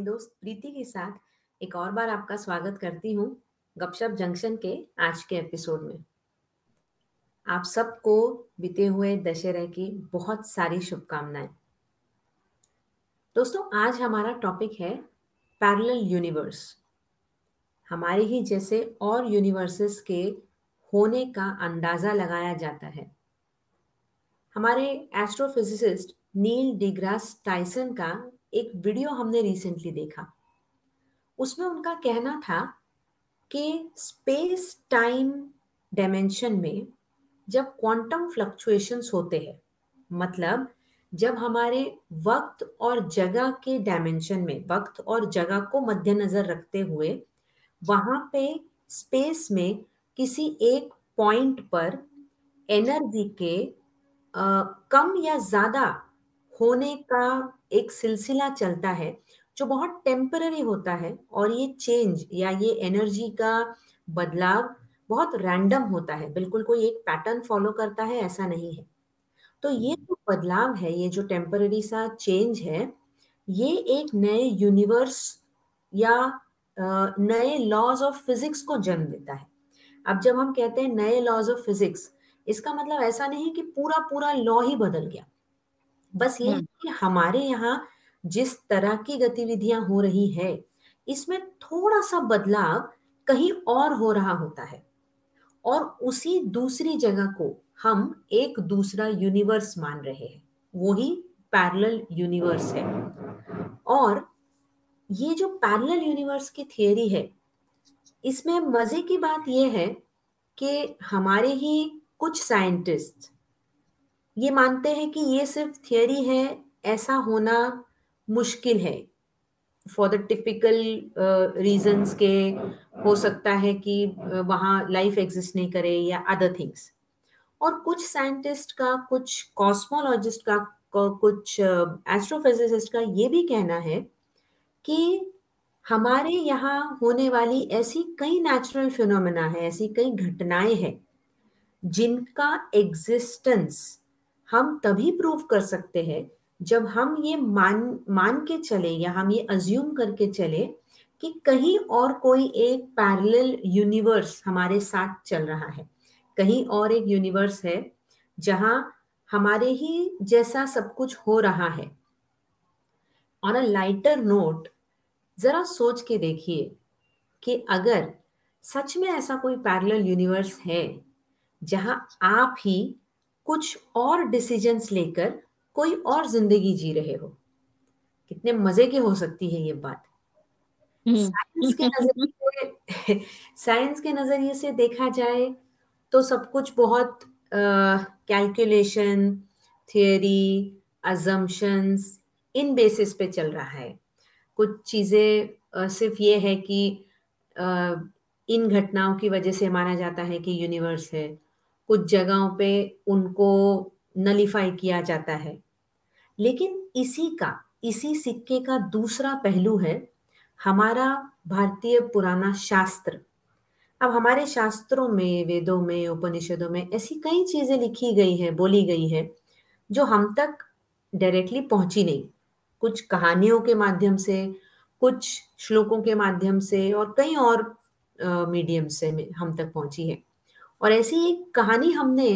अपनी दोस्त प्रीति के साथ एक और बार आपका स्वागत करती हूँ गपशप जंक्शन के आज के एपिसोड में। आप सबको बीते हुए दशहरे की बहुत सारी शुभकामनाएँ। दोस्तों, आज हमारा टॉपिक है पैरेलल यूनिवर्स हमारे ही जैसे और यूनिवर्सेस के होने का अंदाज़ा लगाया जाता है। हमारे एस्ट्रोफिजिसिस्ट नील डिग्रास टाइसन का एक वीडियो हमने रिसेंटली देखा। उसमें उनका कहना था कि स्पेस टाइम डायमेंशन में जब क्वांटम फ्लक्चुएशंस होते हैं मतलब जब हमारे वक्त और जगह के डायमेंशन में वक्त और जगह को मद्देनजर रखते हुए वहाँ पे स्पेस में किसी एक पॉइंट पर एनर्जी के आ, कम या ज़्यादा होने का एक सिलसिला चलता है, जो बहुत टेम्पररी होता है और ये चेंज या ये एनर्जी का बदलाव बहुत रैंडम होता है। बिल्कुल कोई एक पैटर्न फॉलो करता है, ऐसा नहीं है। तो ये जो बदलाव है, ये जो टेम्पररी सा चेंज है, ये एक नए यूनिवर्स या नए लॉज ऑफ़ फिजिक्स को जन्म देता है। अब जब हम कहते हैं नए लॉज ऑफ़ फिजिक्स इसका मतलब ऐसा नहीं कि पूरा पूरा लॉ ही बदल गया। बस ये हम्म। कि हमारे यहाँ जिस तरह की गतिविधियाँ हो रही है इसमें थोड़ा सा बदलाव कहीं और हो रहा होता है और उसी दूसरी जगह को हम एक दूसरा यूनिवर्स मान रहे हैं वही पैरेलल यूनिवर्स है और ये जो पैरेलल यूनिवर्स की थियोरी है इसमें मज़े की बात यह है कि हमारे ही कुछ साइंटिस्ट ये मानते हैं कि ये सिर्फ़ थियोरी है ऐसा होना मुश्किल है। फॉर द टिपिकल रीजंस के हो सकता है कि uh, वहाँ लाइफ एग्जिस्ट नहीं करे या अदर थिंग्स और कुछ साइंटिस्ट का कुछ कॉस्मोलॉजिस्ट का कुछ एस्ट्रोफिजिसिस्ट uh, का ये भी कहना है कि हमारे यहाँ होने वाली ऐसी कई नेचुरल फिनोमेना है ऐसी कई घटनाएँ हैं जिनका एग्जिस्टेंस हम तभी प्रूव कर सकते हैं जब हम ये मान मान के चले या हम ये अज्यूम करके चले कि कहीं और कोई एक पैरेलल यूनिवर्स हमारे साथ चल रहा है। कहीं और एक यूनिवर्स है जहाँ हमारे ही जैसा सब कुछ हो रहा है। ऑन अ लाइटर नोट जरा सोच के देखिए कि अगर सच में ऐसा कोई पैरेलल यूनिवर्स है जहाँ आप ही कुछ और डिसीजंस लेकर कोई और ज़िंदगी जी रहे हो। कितने मज़े की हो सकती है ये बात। साइंस के नज़रिए साइंस के नज़रिए से देखा जाए तो सब कुछ बहुत कैलकुलेशन थियोरी अजम्पशंस इन बेसिस पे चल रहा है। कुछ चीज़ें सिर्फ़ ये है कि आ, इन घटनाओं की वजह से माना जाता है कि यूनिवर्स है। कुछ जगहों पे उनको नलीफाई किया जाता है। लेकिन इसी का, इसी सिक्के का दूसरा पहलू है हमारा भारतीय पुराना शास्त्र। अब हमारे शास्त्रों में, वेदों में, उपनिषदों में ऐसी कई चीज़ें लिखी गई हैं, बोली गई हैं, जो हम तक डायरेक्टली पहुँची नहीं। कुछ कहानियों के माध्यम से, कुछ श्लोकों के माध्यम से और कई और मीडियम से हम तक पहुँची है। और ऐसी एक कहानी हमने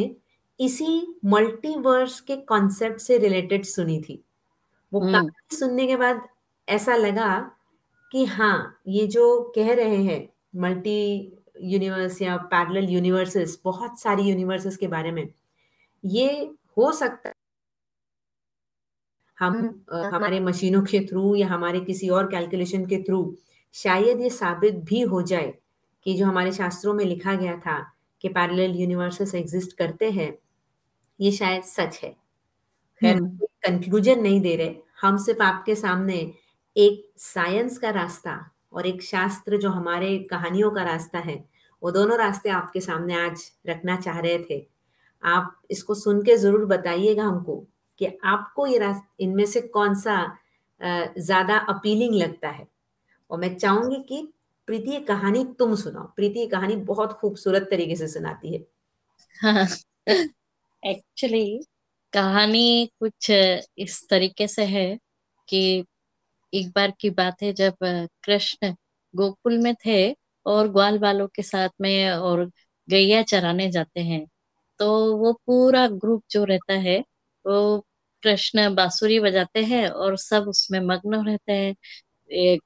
इसी मल्टीवर्स के कॉन्सेप्ट से रिलेटेड सुनी थी वो हम्म। कहानी सुनने के बाद ऐसा लगा कि हाँ ये जो कह रहे हैं मल्टी यूनिवर्स या पैरेलल यूनिवर्सेस बहुत सारी यूनिवर्सेस के बारे में ये हो सकता हम हम्म। हमारे मशीनों के थ्रू या हमारे किसी और कैलकुलेशन के थ्रू शायद ये साबित भी हो जाए कि जो हमारे शास्त्रों में लिखा गया था कि पैरेलल यूनिवर्सेस एग्जिस्ट करते हैं ये शायद सच है। खैर कंक्लूजन हम्म। नहीं दे रहे। हम सिर्फ़ आपके सामने एक साइंस का रास्ता और एक शास्त्र जो हमारे कहानियों का रास्ता है वो दोनों रास्ते आपके सामने आज रखना चाह रहे थे। आप इसको सुन के ज़रूर बताइएगा हमको कि आपको ये रास्ता इनमें से कौन सा ज़्यादा अपीलिंग लगता है। और मैं चाहूँगी कि प्रीति ये कहानी तुम सुनाओ। प्रीति ये कहानी बहुत खूबसूरत तरीके से सुनाती है। एक्चुअली हाँ, कहानी कुछ इस तरीके से है कि एक बार की बात है जब कृष्ण गोकुल में थे और ग्वाल बालों के साथ में और गैया चराने जाते हैं तो वो पूरा ग्रुप जो रहता है वो कृष्ण बांसुरी बजाते हैं और सब उसमें मग्न रहते हैं।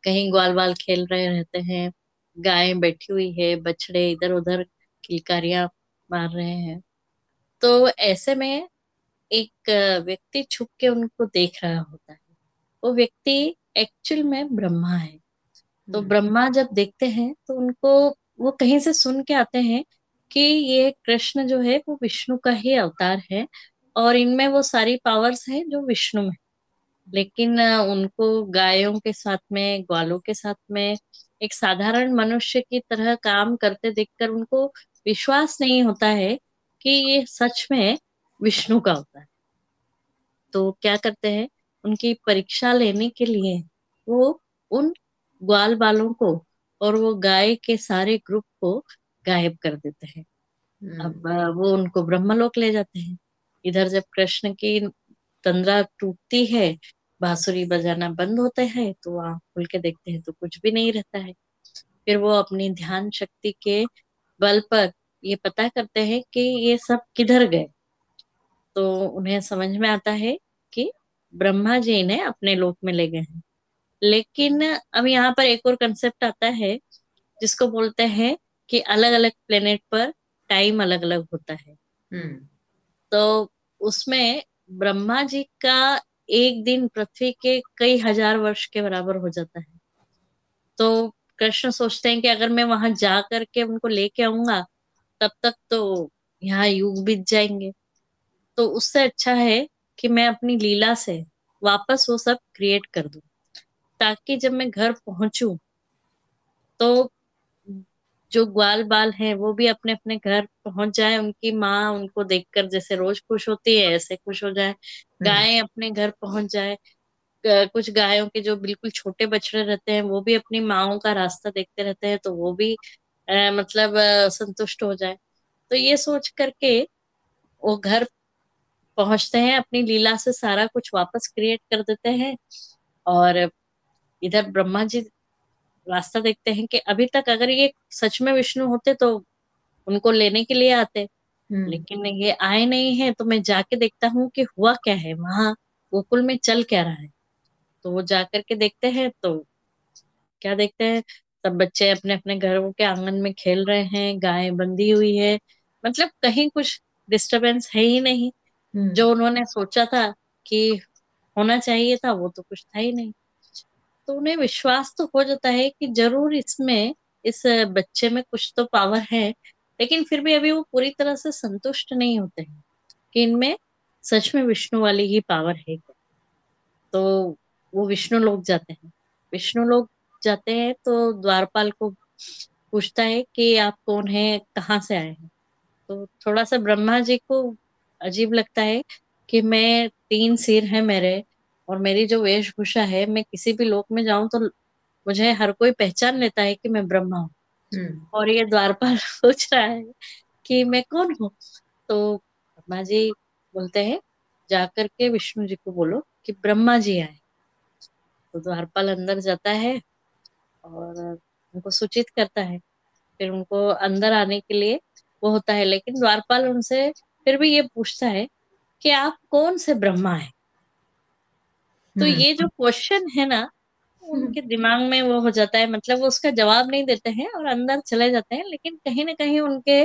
कहीं ग्वाल बाल खेल रहे रहते हैं गाय बैठी हुई है बछड़े इधर उधर किलकारियाँ मार रहे हैं। तो ऐसे में एक व्यक्ति छुप के उनको देख रहा होता है। वो व्यक्ति एक्चुअल में ब्रह्मा है। तो हम्म। ब्रह्मा जब देखते हैं तो उनको वो कहीं से सुन के आते हैं कि ये कृष्ण जो है वो विष्णु का ही अवतार है और इनमें वो सारी पावर्स है जो विष्णु में लेकिन उनको गायों के साथ में ग्वालों के साथ में एक साधारण मनुष्य की तरह काम करते देखकर उनको विश्वास नहीं होता है कि ये सच में विष्णु का होता है। तो क्या करते हैं उनकी परीक्षा लेने के लिए वो उन ग्वाल बालों को और वो गाय के सारे ग्रुप को गायब कर देते हैं। अब हम्म। वो उनको ब्रह्मलोक ले जाते हैं। इधर जब कृष्ण की तंद्रा टूटती है बांसुरी बजाना बंद होते हैं तो वहाँ खुल के देखते हैं तो कुछ भी नहीं रहता है। फिर वो अपनी ध्यान शक्ति के बल पर ये पता करते हैं कि ये सब किधर गए। तो उन्हें समझ में आता है कि ब्रह्मा जी ने अपने लोक में ले गए हैं। लेकिन अब यहाँ पर एक और कंसेप्ट आता है जिसको बोलते हैं कि अलग अलग प्लेनेट पर टाइम अलग अलग होता है। हम्म। तो उसमें ब्रह्मा जी का एक दिन पृथ्वी के कई हज़ार वर्ष के बराबर हो जाता है। तो कृष्ण सोचते हैं कि अगर मैं वहाँ जा करके उनको लेके आऊँगा, तब तक तो यहाँ युग बीत जाएँगे। तो उससे अच्छा है कि मैं अपनी लीला से वापस वो सब क्रिएट कर दू, ताकि जब मैं घर पहुंचू तो जो ग्वाल बाल हैं वो भी अपने अपने घर पहुँच जाए उनकी माँ उनको देखकर जैसे रोज खुश होती है ऐसे खुश हो जाए। हम्म। गाय अपने घर पहुँच जाए। कुछ गायों के जो बिल्कुल छोटे बछड़े रहते हैं वो भी अपनी माओ का रास्ता देखते रहते हैं तो वो भी आ, मतलब आ, संतुष्ट हो जाए। तो ये सोच करके वो घर पहुँचते हैं अपनी लीला से सारा कुछ वापस क्रिएट कर देते हैं और इधर ब्रह्मा जी रास्ता देखते हैं कि अभी तक अगर ये सच में विष्णु होते तो उनको लेने के लिए आते। हम्म। लेकिन ये आए नहीं है तो मैं जाके देखता हूँ कि हुआ क्या है। वहाँ गोकुल में चल क्या रहा है। तो वो जाकर के देखते हैं तो क्या देखते हैं? सब बच्चे अपने अपने घरों के आँगन में खेल रहे हैं गाय बंधी हुई है। मतलब कहीं कुछ डिस्टरबेंस है ही नहीं। हम्म। जो उन्होंने सोचा था कि होना चाहिए था वो तो कुछ था ही नहीं। तो उन्हें विश्वास तो हो जाता है कि ज़रूर इसमें, इस बच्चे में कुछ तो पावर है, लेकिन फिर भी अभी वो पूरी तरह से संतुष्ट नहीं होते हैं कि इनमें सच में विष्णु वाली ही पावर है तो वो विष्णु लोग जाते हैं। विष्णु लोग जाते हैं तो द्वारपाल को पूछता है कि आप कौन है, कहाँ से आए हैं? तो थोड़ा सा ब्रह्मा जी को अजीब लगता है कि मैं तीन सिर है मेरे और मेरी जो वेशभूषा है मैं किसी भी लोक में जाऊँ तो मुझे हर कोई पहचान लेता है कि मैं ब्रह्मा हूँ। हम्म। और ये द्वारपाल सोच रहा है कि मैं कौन हूँ? तो ब्रह्मा जी बोलते हैं जाकर के विष्णु जी को बोलो कि ब्रह्मा जी आए। तो द्वारपाल अंदर जाता है और उनको सूचित करता है। फिर उनको अंदर आने के लिए वो होता है लेकिन द्वारपाल उनसे फिर भी ये पूछता है कि आप कौन से ब्रह्मा है? तो हम्म। ये जो क्वेश्चन है ना उनके दिमाग में वो हो जाता है मतलब वो उसका जवाब नहीं देते हैं और अंदर चले जाते हैं लेकिन कहीं ना कहीं उनके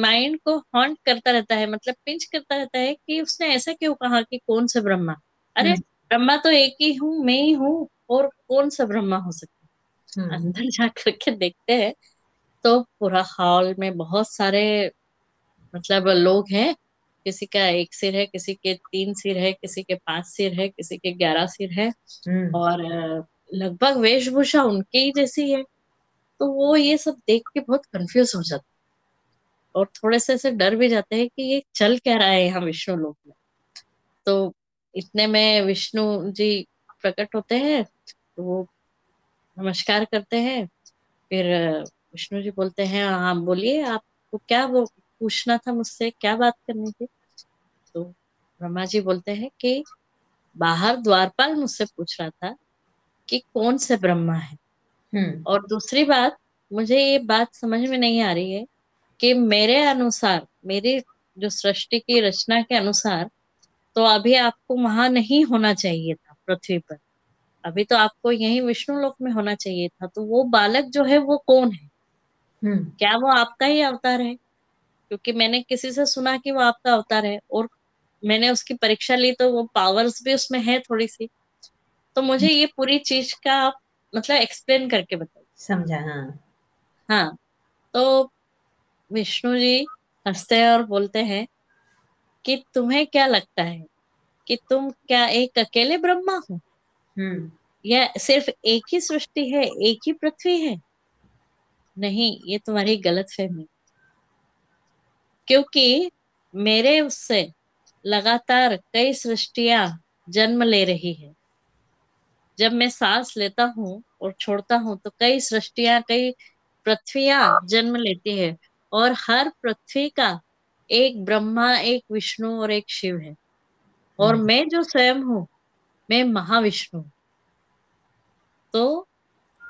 माइंड को हॉन्ट करता रहता है मतलब पिंच करता रहता है कि उसने ऐसा क्यों कहा कि कौन सा ब्रह्मा अरे हम्म। ब्रह्मा तो एक ही हूँ मैं ही हूँ और कौन सा ब्रह्मा हो सकता है हम्म। अंदर जा करके देखते हैं तो पूरा हॉल में बहुत सारे मतलब लोग हैं किसी का एक सिर है किसी के तीन सिर है किसी के पाँच सिर है किसी के ग्यारह सिर है। हम्म। और लगभग वेशभूषा उनके ही जैसी है। तो वो ये सब देख के बहुत कंफ्यूज हो जाते और थोड़े से ऐसे डर भी जाते हैं कि ये चल क्या रहा है यहाँ विष्णु लोक में। तो इतने में विष्णु जी प्रकट होते हैं तो वो नमस्कार करते हैं। फिर विष्णु जी बोलते हैं हाँ बोलिए आपको क्या वो पूछना था मुझसे? क्या बात करनी थी? तो ब्रह्मा जी बोलते हैं कि बाहर द्वारपाल मुझसे पूछ रहा था कि कौन से ब्रह्मा है? हम्म। और दूसरी बात मुझे ये बात समझ में नहीं आ रही है कि मेरे अनुसार मेरी जो सृष्टि की रचना के अनुसार तो अभी आपको वहाँ नहीं होना चाहिए था पृथ्वी पर। अभी तो आपको यही विष्णु लोक में होना चाहिए था। तो वो बालक जो है वो कौन है? हम्म। क्या वो आपका ही अवतार है? क्योंकि मैंने किसी से सुना कि वो आपका अवतार है और मैंने उसकी परीक्षा ली तो वो पावर्स भी उसमें है थोड़ी सी तो मुझे ये पूरी चीज़ का आप मतलब एक्सप्लेन करके बताइए। समझा हाँ। हाँ तो विष्णु जी हँसते हैं और बोलते हैं कि तुम्हें क्या लगता है कि तुम क्या एक अकेले ब्रह्मा हो? हम्म। या सिर्फ़ एक ही सृष्टि है एक ही पृथ्वी है? नहीं ये तुम्हारी गलत फहमी। क्योंकि मेरे उससे लगातार कई सृष्टिया जन्म ले रही है। जब मैं सांस लेता हूँ और छोड़ता हूँ तो कई सृष्टिया कई पृथ्वियाँ जन्म लेती है और हर पृथ्वी का एक ब्रह्मा एक विष्णु और एक शिव है। और हम्म। मैं जो स्वयं हूँ मैं महाविष्णु। तो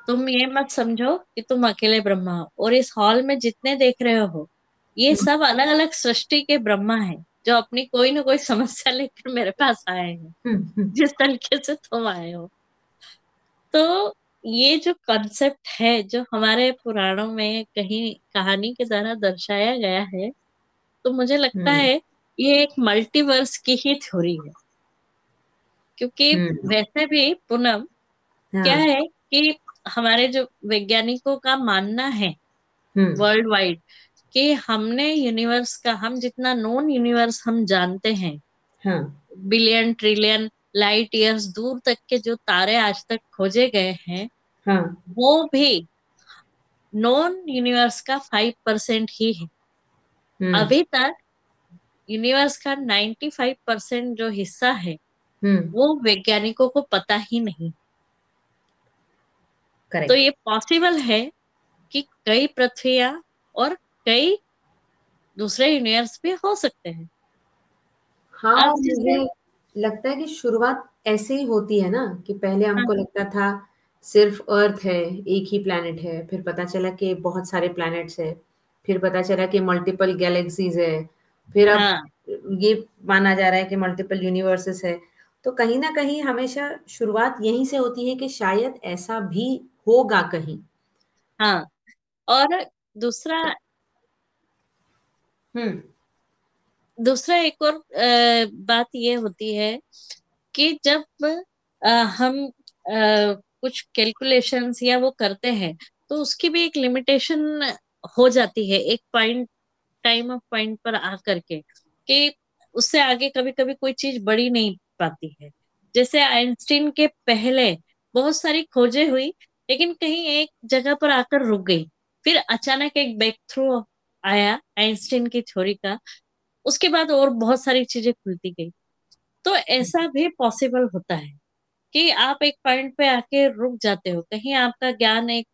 तुम ये मत समझो कि तुम अकेले ब्रह्मा हो और इस हॉल में जितने देख रहे हो ये हम्म। सब अलग अलग सृष्टि के ब्रह्मा हैं। जो अपनी कोई ना कोई समस्या लेकर मेरे पास आए हैं। हम्म हम्म। जिस तरीके से तुम आए हो। तो ये जो कॉन्सेप्ट है जो हमारे पुराणों में कहीं कहानी के द्वारा दर्शाया गया है तो मुझे लगता हम्म। है ये एक मल्टीवर्स की ही थ्योरी है। क्योंकि वैसे भी पूनम क्या हाँ है कि हमारे जो वैज्ञानिकों का मानना है वर्ल्ड वाइड कि हमने यूनिवर्स का हम जितना नॉन यूनिवर्स हम जानते हैं। हाँ। बिलियन ट्रिलियन लाइट ईयर्स दूर तक के जो तारे आज तक खोजे गए हैं हाँ। वो भी नॉन यूनिवर्स का फाइव परसेंट ही है। हम्म। अभी तक यूनिवर्स का नाइन्टी फाइव परसेंट जो हिस्सा है हम्म। वो वैज्ञानिकों को पता ही नहीं। तो ये पॉसिबल है कि कई पृथ्वियाँ और कई दूसरे यूनिवर्स भी हो सकते हैं। हाँ मुझे लगता है कि शुरुआत ऐसे ही होती है ना कि पहले हमको हाँ लगता था सिर्फ़ अर्थ है एक ही प्लैनेट है फिर पता चला कि बहुत सारे प्लैनेट्स है फिर पता चला कि मल्टीपल गैलेक्सीज है फिर अब हाँ। ये माना जा रहा है कि मल्टीपल यूनिवर्सेस है। तो कहीं ना कहीं हमेशा शुरुआत यहीं से होती है कि शायद ऐसा भी होगा कहीं। हाँ और दूसरा दूसरा एक और बात ये होती है कि जब हम कुछ कैलकुलेशंस या वो करते हैं तो उसकी भी एक लिमिटेशन हो जाती है, एक पॉइंट टाइम ऑफ़ पॉइंट पर आकर के, कि उससे आगे कभी कभी कोई चीज़ बढ़ी नहीं पाती है। जैसे आइंस्टीन के पहले बहुत सारी खोजें हुई, लेकिन कहीं एक जगह पर आकर रुक गई, फिर अचानक एक ब्रेक थ्रू आया आइंस्टीन की थ्योरी का। उसके बाद और बहुत सारी चीज़ें खुलती गई। तो ऐसा भी पॉसिबल होता है कि आप एक पॉइंट पे आके रुक जाते हो कहीं आपका ज्ञान एक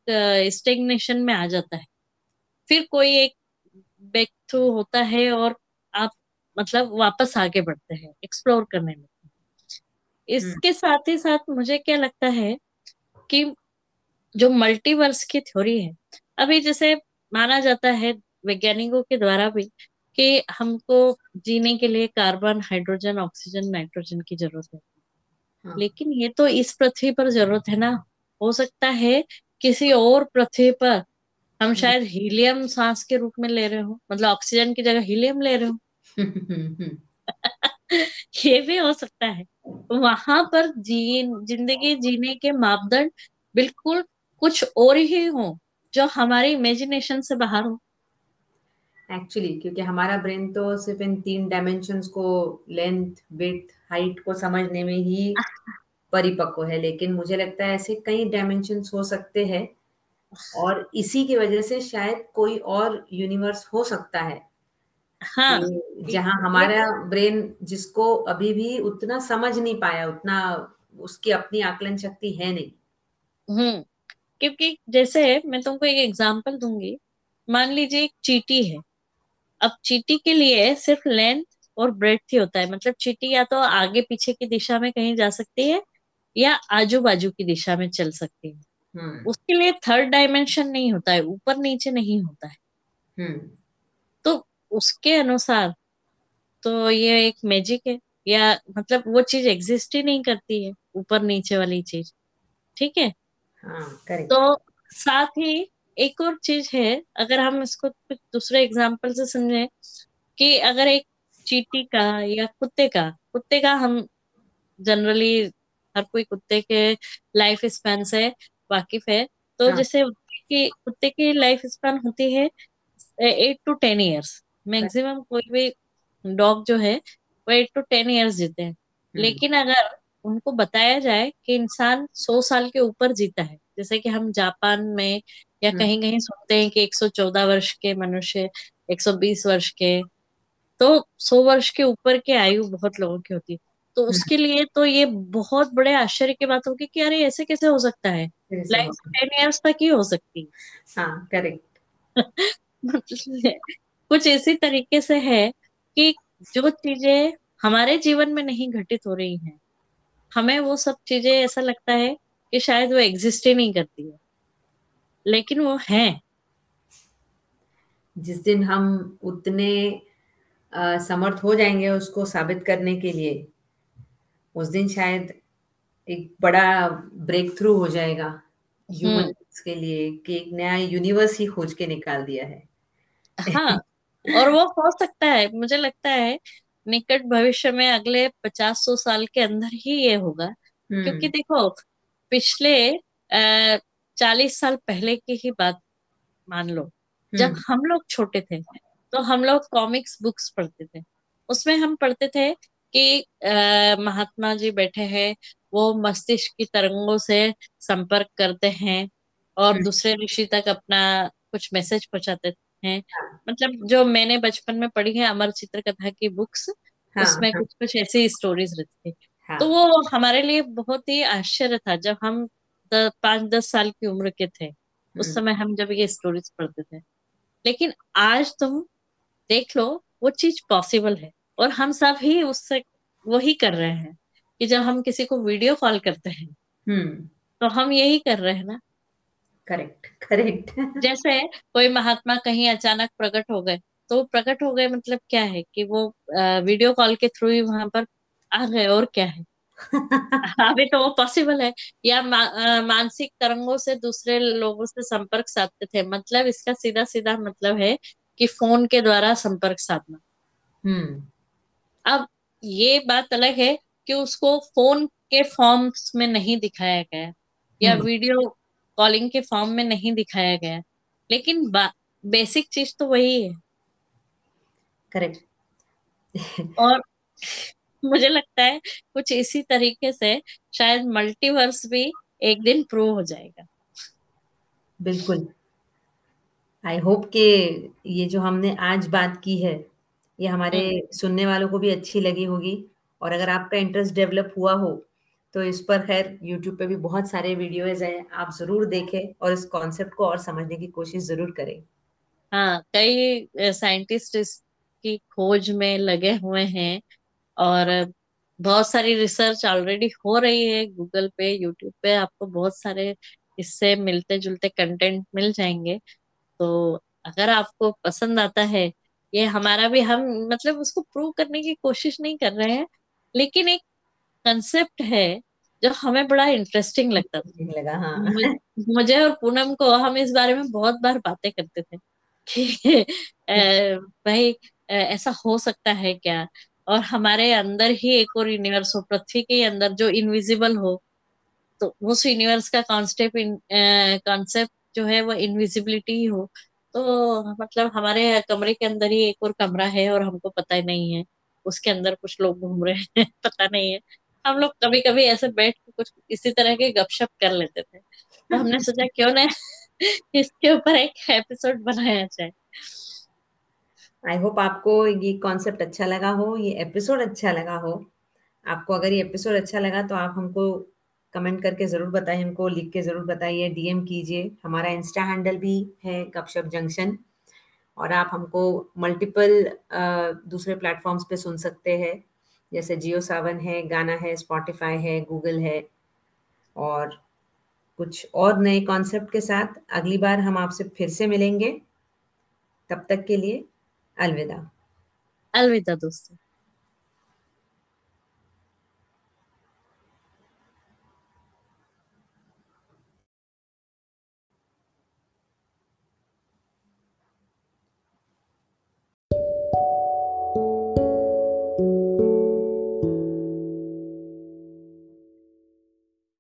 स्टेग्नेशन में आ जाता है। फिर कोई एक ब्रेक थ्रू होता है और आप मतलब वापस आगे बढ़ते हैं एक्सप्लोर करने में। हम्म। इसके साथ ही साथ मुझे क्या लगता है कि जो मल्टीवर्स की थ्योरी है अभी जैसे माना जाता है वैज्ञानिकों के द्वारा भी कि हमको जीने के लिए कार्बन हाइड्रोजन ऑक्सीजन नाइट्रोजन की ज़रूरत है। हाँ। लेकिन ये तो इस पृथ्वी पर ज़रूरत है ना। हो सकता है किसी और पृथ्वी पर हम हम्म। शायद हीलियम सांस के रूप में ले रहे हो मतलब ऑक्सीजन की जगह हीलियम ले रहे हो। ये भी हो सकता है। वहाँ पर जी ज़िंदगी जीने के मापदंड बिल्कुल कुछ और ही हो जो हमारे इमेजिनेशन से बाहर हो। एक्चुअली क्योंकि हमारा ब्रेन तो सिर्फ़ इन तीन डायमेंशंस को लेंथ विड्थ हाइट को समझने में ही परिपक्व है। लेकिन मुझे लगता है ऐसे कई डायमेंशंस हो सकते हैं और इसी की वजह से शायद कोई और यूनिवर्स हो सकता है। हाँ। जहाँ हमारा ब्रेन जिसको अभी भी उतना समझ नहीं पाया उतना उसकी अपनी आकलन शक्ति है नहीं। हम्म क्योंकि जैसे मैं तुमको एक एग्जांपल दूँगी। मान लीजिए एक चीटी है। अब चींटी के लिए सिर्फ़ लेंथ और ब्रेथ ही होता है। मतलब चीटी या तो आगे पीछे की दिशा में कहीं जा सकती है या आजू बाजू की दिशा में चल सकती है। हम्म। उसके लिए थर्ड डायमेंशन नहीं होता है ऊपर नीचे नहीं होता है। हम्म। तो उसके अनुसार तो ये एक मैजिक है या मतलब वो चीज़ एग्जिस्ट ही नहीं करती है ऊपर नीचे वाली चीज़। ठीक है? हाँ तो साथ ही एक और चीज़ है अगर हम इसको कुछ दूसरे एग्ज़ाम्पल से समझे कि अगर एक चींटी का या कुत्ते का कुत्ते का हम जनरली हर कोई कुत्ते के लाइफ स्पैन से वाकिफ है। तो हाँ। जैसे कि कुत्ते की लाइफ स्पैन होती है eight to ten years maximum कोई भी डॉग जो है वो एट टू टेन ईयर्स जीते हैं। हम्म। लेकिन अगर उनको बताया जाए कि इंसान सौ साल के ऊपर जीता है जैसे कि हम जापान में या हम्म। कहीं कहीं सुनते हैं कि 114 वर्ष के मनुष्य 120 वर्ष के तो सौ वर्ष के ऊपर की आयु बहुत लोगों की होती है। तो हम्म। उसके लिए तो ये बहुत बड़े आश्चर्य की बात होगी कि अरे ऐसे कैसे हो सकता है? लाइफ टेन ईयर्स तक ही हो सकती हाँ। करेक्ट कुछ इसी तरीके से है कि जो चीज़ें हमारे जीवन में नहीं घटित हो रही हैं हमें वो सब चीज़ें ऐसा लगता है कि शायद वो एग्जिस्ट ही नहीं करती है। लेकिन वो है। जिस दिन हम उतने अ, समर्थ हो जाएँगे उसको साबित करने के लिए उस दिन शायद एक बड़ा ब्रेक थ्रू हो जाएगा ह्यूमन के लिए कि एक नया यूनिवर्स ही खोज के निकाल दिया है। हाँ और वो हो सकता है मुझे लगता है निकट भविष्य में अगले पचास सौ साल के अंदर ही ये होगा। क्योंकि हम्म। देखो पिछले आ, चालीस साल पहले की ही बात मान लो। जब हम्म हम लोग छोटे थे तो हम लोग कॉमिक्स बुक्स पढ़ते थे। उसमें हम पढ़ते थे कि आ, महात्मा जी बैठे हैं वो मस्तिष्क की तरंगों से संपर्क करते हैं और हम्म, दूसरे ऋषि तक अपना कुछ मैसेज पहुंचाते हैं। हाँ। मतलब जो मैंने बचपन में पढ़ी है अमर चित्र कथा की बुक्स हाँ उसमें हाँ। कुछ कुछ ऐसी स्टोरीज रहती थी। तो हाँ वो हमारे लिए बहुत ही आश्चर्य था। जब हम द, पाँच दस साल की उम्र के थे। उस हम्म। समय हम जब ये स्टोरीज पढ़ते थे। लेकिन आज तुम देख लो वो चीज़ पॉसिबल है। और हम सब ही उससे वही कर रहे हैं कि जब हम किसी को वीडियो कॉल करते हैं हम्म। तो हम यही कर रहे हैं ना। करेक्ट करेक्ट जैसे कोई महात्मा कहीं अचानक प्रकट हो गए तो प्रकट हो गए मतलब क्या है कि वो वीडियो कॉल के थ्रू ही वहाँ पर आ गए और क्या है? अभी तो वो पॉसिबल है। या मा, मानसिक तरंगों से दूसरे लोगों से संपर्क साधते थे। मतलब इसका सीधा सीधा मतलब है कि फ़ोन के द्वारा संपर्क साधना। हम्म। अब ये बात अलग है कि उसको फ़ोन के फॉर्म्स में नहीं दिखाया गया या हम्म। वीडियो कॉलिंग के फॉर्म में नहीं दिखाया गया। लेकिन बेसिक चीज़ तो वही है। करेक्ट। और मुझे लगता है कुछ इसी तरीके से शायद मल्टीवर्स भी एक दिन प्रूव हो जाएगा। बिल्कुल। आई होप कि ये जो हमने आज बात की है ये हमारे हम्म। सुनने वालों को भी अच्छी लगी होगी और अगर आपका इंटरेस्ट डेवलप हुआ हो तो इस पर खैर यूट्यूब पे भी बहुत सारे वीडियोज़ हैं आप ज़रूर देखें और इस कॉन्सेप्ट को और समझने की कोशिश ज़रूर करें। हाँ कई साइंटिस्ट इसकी खोज में लगे हुए हैं और बहुत सारी रिसर्च ऑलरेडी हो रही है गूगल पे यूट्यूब पे। आपको बहुत सारे इससे मिलते जुलते कंटेंट मिल जाएँगे। तो अगर आपको पसंद आता है ये हमारा भी हम मतलब उसको प्रूव करने की कोशिश नहीं कर रहे हैं लेकिन एक कंसेप्ट है जो हमें बड़ा इंटरेस्टिंग लगता था। लगा हाँ। मुझ- मुझे और पूनम को हम इस बारे में बहुत बार बातें करते थे कि भाई ऐसा हो सकता है क्या? और हमारे अंदर ही एक और यूनिवर्स हो, पृथ्वी के अंदर जो इनविजिबल हो तो उस यूनिवर्स का कॉन्सेप्ट कॉन्सेप्ट जो है वो इनविजिबिलिटी ही हो। तो मतलब हमारे कमरे के अंदर ही एक और कमरा है और हमको पता ही नहीं है। उसके अंदर कुछ लोग घूम रहे हैं, पता नहीं है। हम लोग कभी कभी ऐसे बैठ के कुछ इसी तरह के गपशप कर लेते थे। तो हमने सोचा, क्यों ना इसके ऊपर एक एपिसोड बनाया जाए? आई होप आपको ये कॉन्सेप्ट अच्छा लगा हो, ये एपिसोड अच्छा लगा हो। आपको अगर ये एपिसोड अच्छा लगा तो आप हमको कमेंट करके ज़रूर बताइए हमको लिख के ज़रूर बताइए डीएम कीजिए। हमारा इंस्टा हैंडल भी है गपशप जंक्शन और आप हमको मल्टीपल दूसरे प्लेटफॉर्म्स पे सुन सकते हैं। जैसे जियो सावन है, गाना है स्पॉटिफाई है गूगल है। और कुछ और नए कॉन्सेप्ट के साथ अगली बार हम आपसे फिर से मिलेंगे। तब तक के लिए Alveda. Alveda dostum.